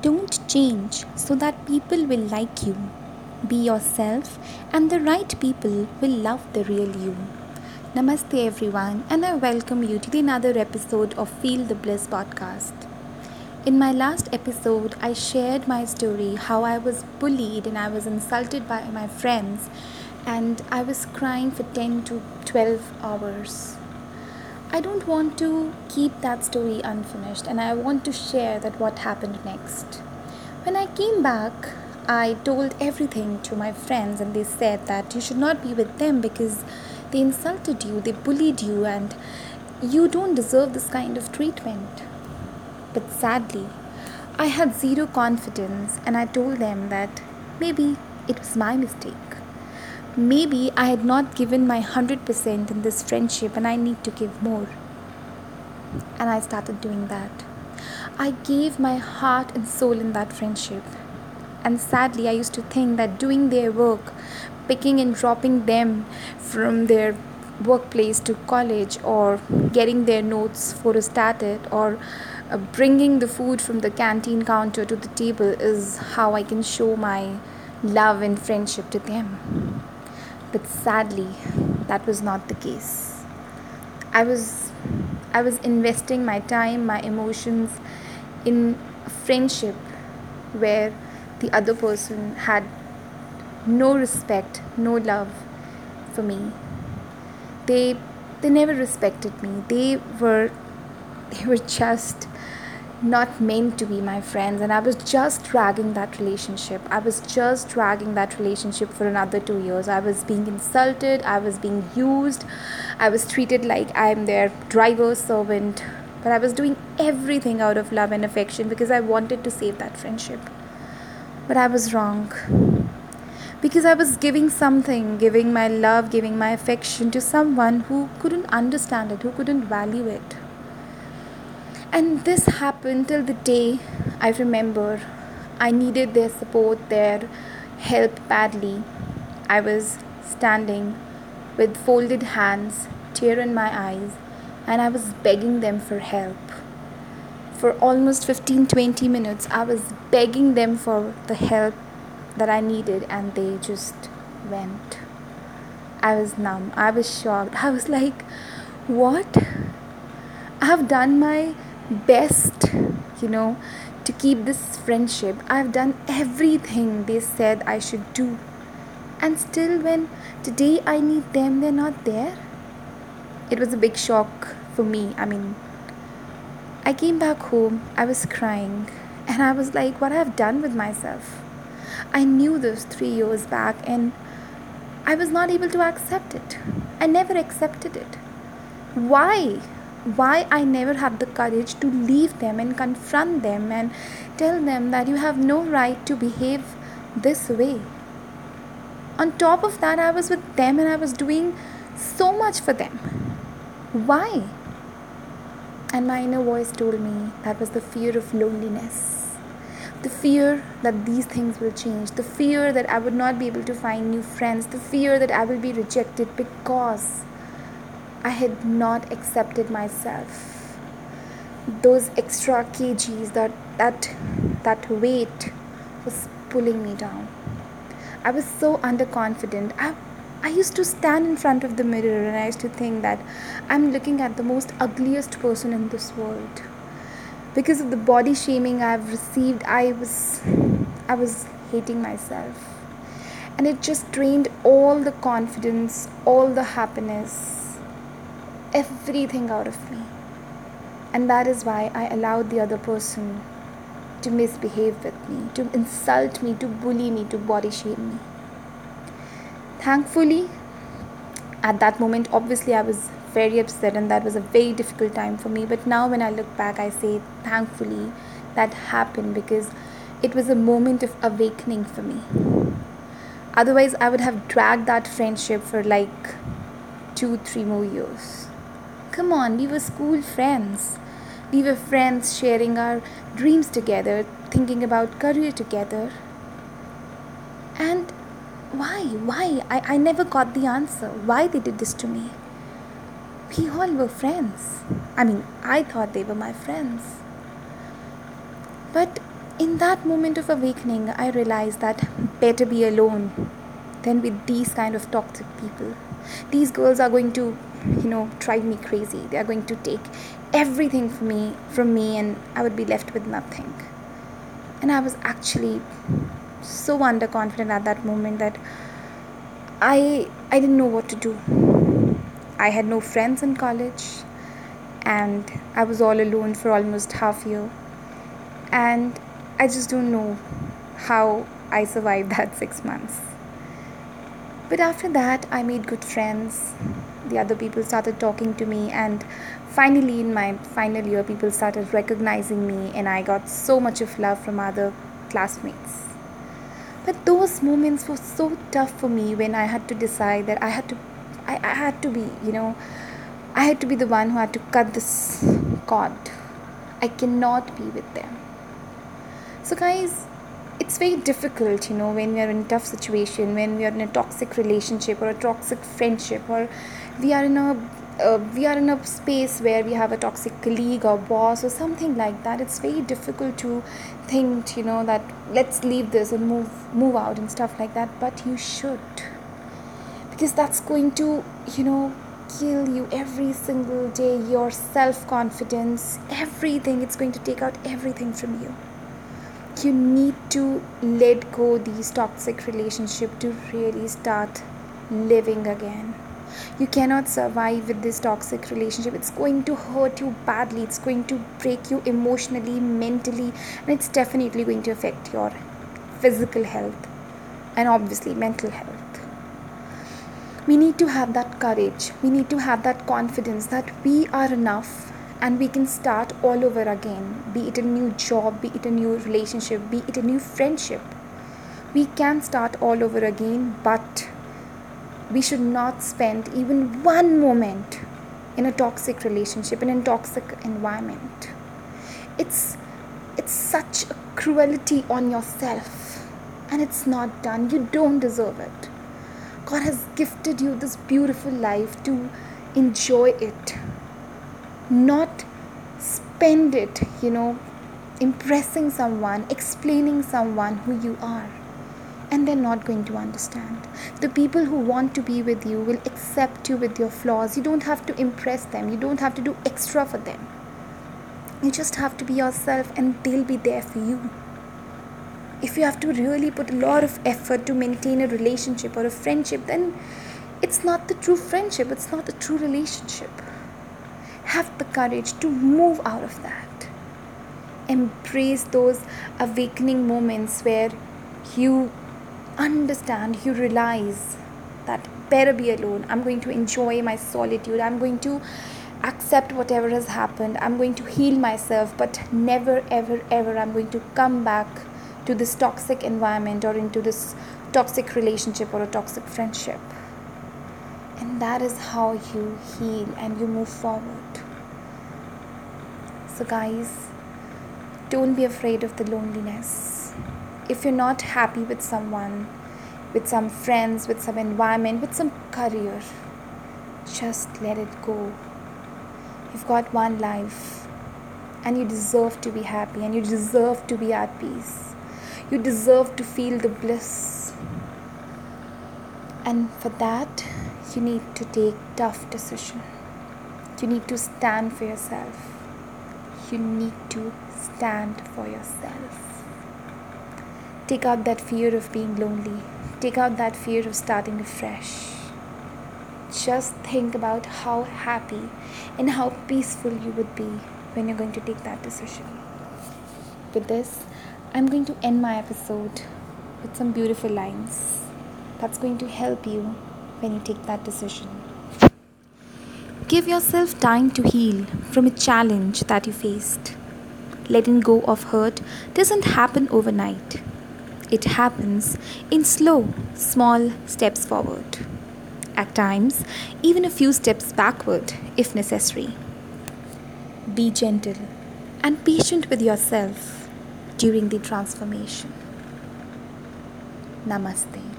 Don't change so that people will like you. Be yourself, and the right people will love the real you. Namaste, everyone, and I welcome you to another episode of Feel the Bliss podcast. In my last episode, I shared my story how I was bullied and I was insulted by my friends, and I was crying for 10 to 12 hours. I don't want to keep that story unfinished and I want to share that what happened next. When I came back, I told everything to my friends and they said that you should not be with them because they insulted you, they bullied you and you don't deserve this kind of treatment. But sadly, I had zero confidence and I told them that maybe it was my mistake. Maybe I had not given my 100% in this friendship and I need to give more. And I started doing that. I gave my heart and soul in that friendship. And sadly, I used to think that doing their work, picking and dropping them from their workplace to college, or getting their notes for a photostated, or uh, bringing the food from the canteen counter to the table is how I can show my love and friendship to them. But sadly, that was not the case. I was I was investing my time, my emotions in friendship where the other person had no respect, no love for me. They they never respected me. They were they were just not meant to be my friends. And i was just dragging that relationship. I was just dragging that relationship for another 2 years. I was being insulted. I was being used. I was treated like i'm their driver servant. But i was doing everything out of love and affection because i wanted to save that friendship. But i was wrong. Because I was giving something, giving my love, giving my affection to someone who couldn't understand it, who couldn't value it. And this happened till the day I remember I needed their support, their help badly. I was standing with folded hands, tear in my eyes, and I was begging them for help. For almost 15 20 minutes, I was begging them for the help that I needed, and they just went. I was numb, I was shocked. I was like, What? I have done my best, you know, to keep this friendship. I've done everything they said I should do. And still, when today I need them, they're not there. It was a big shock for me. I mean, I came back home, I was crying, and I was like, what I've done with myself. I knew this three years back, and I was not able to accept it. I never accepted it. Why? Why I never had the courage to leave them and confront them and tell them that you have no right to behave this way. On top of that, I was with them and I was doing so much for them. Why? And my inner voice told me that was the fear of loneliness. The fear that these things will change. The fear that I would not be able to find new friends. The fear that I will be rejected because I had not accepted myself. Those extra kgs, that that that weight was pulling me down. I was so underconfident. I I used to stand in front of the mirror and I used to think that I'm looking at the most ugliest person in this world. Because of the body shaming I've received, I was I was hating myself. And it just drained all the confidence, all the happiness everything out of me. And that is why I allowed the other person to misbehave with me, to insult me, to bully me, to body shame me. Thankfully, at that moment, obviously, I was very upset and that was a very difficult time for me. But now, when I look back, I say, thankfully, that happened because it was a moment of awakening for me. Otherwise, I would have dragged that friendship for like two, three more years. Come on, we were school friends. We were friends sharing our dreams together, thinking about career together. And why? Why? I, I never got the answer. Why they did this to me? We all were friends. I mean, I thought they were my friends. But in that moment of awakening, I realized that better be alone than with these kind of toxic people. These girls are going to, you know, drive me crazy. They are going to take everything from me, from me, and I would be left with nothing. And I was actually so underconfident at that moment that I I didn't know what to do. I had no friends in college, and I was all alone for almost half year. And I just don't know how I survived that six months. But after that, I made good friends. The other people started talking to me, and finally, in my final year, people started recognizing me, and I got so much of love from other classmates. But those moments were so tough for me when I had to decide that I had to, I, I had to be, you know, I had to be the one who had to cut this cord. I cannot be with them so guys it's very difficult you know when we are in a tough situation when we are in a toxic relationship or a toxic friendship or we are in a uh, we are in a space where we have a toxic colleague or boss or something like that. It's very difficult to think you know that let's leave this and move move out and stuff like that but you should. Because that's going to you know kill you every single day your self confidence everything. It's going to take out everything from you. You need to let go these toxic relationship to really start living again you cannot survive with this toxic relationship. It's going to hurt you badly. It's going to break you emotionally mentally and it's definitely going to affect your physical health and obviously mental health. We need to have that courage. We need to have that confidence that we are enough and we can start all over again be it a new job be it a new relationship be it a new friendship. We can start all over again but we should not spend even one moment in a toxic relationship and in a toxic environment. It's it's such a cruelty on yourself and it's not done. You don't deserve it. God has gifted you this beautiful life to enjoy it not spend it, you know, impressing someone, explaining someone who you are. And they're not going to understand. The people who want to be with you will accept you with your flaws. You don't have to impress them, you don't have to do extra for them. You just have to be yourself, and they'll be there for you. If you have to really put a lot of effort to maintain a relationship or a friendship, then it's not the true friendship, it's not the true relationship have the courage to move out of that. Embrace those awakening moments where you understand, you realize that better be alone. I'm going to enjoy my solitude. I'm going to accept whatever has happened. I'm going to heal myself, but never, ever, ever I'm going to come back to this toxic environment or into this toxic relationship or a toxic friendship. And that is how you heal and you move forward. So, guys, don't be afraid of the loneliness. If you're not happy with someone, with some friends, with some environment, with some career, just let it go. You've got one life and you deserve to be happy and you deserve to be at peace. You deserve to feel the bliss. And for that, you need to take tough decision. You need to stand for yourself you need to stand for yourself. Take out that fear of being lonely, take out that fear of starting afresh. Just think about how happy and how peaceful you would be when you're going to take that decision. With this, I'm going to end my episode with some beautiful lines that's going to help you when you take that decision. Give yourself time to heal from a challenge that you faced. Letting go of hurt doesn't happen overnight. It happens in slow, small steps forward. At times, even a few steps backward if necessary. Be gentle and patient with yourself during the transformation. Namaste.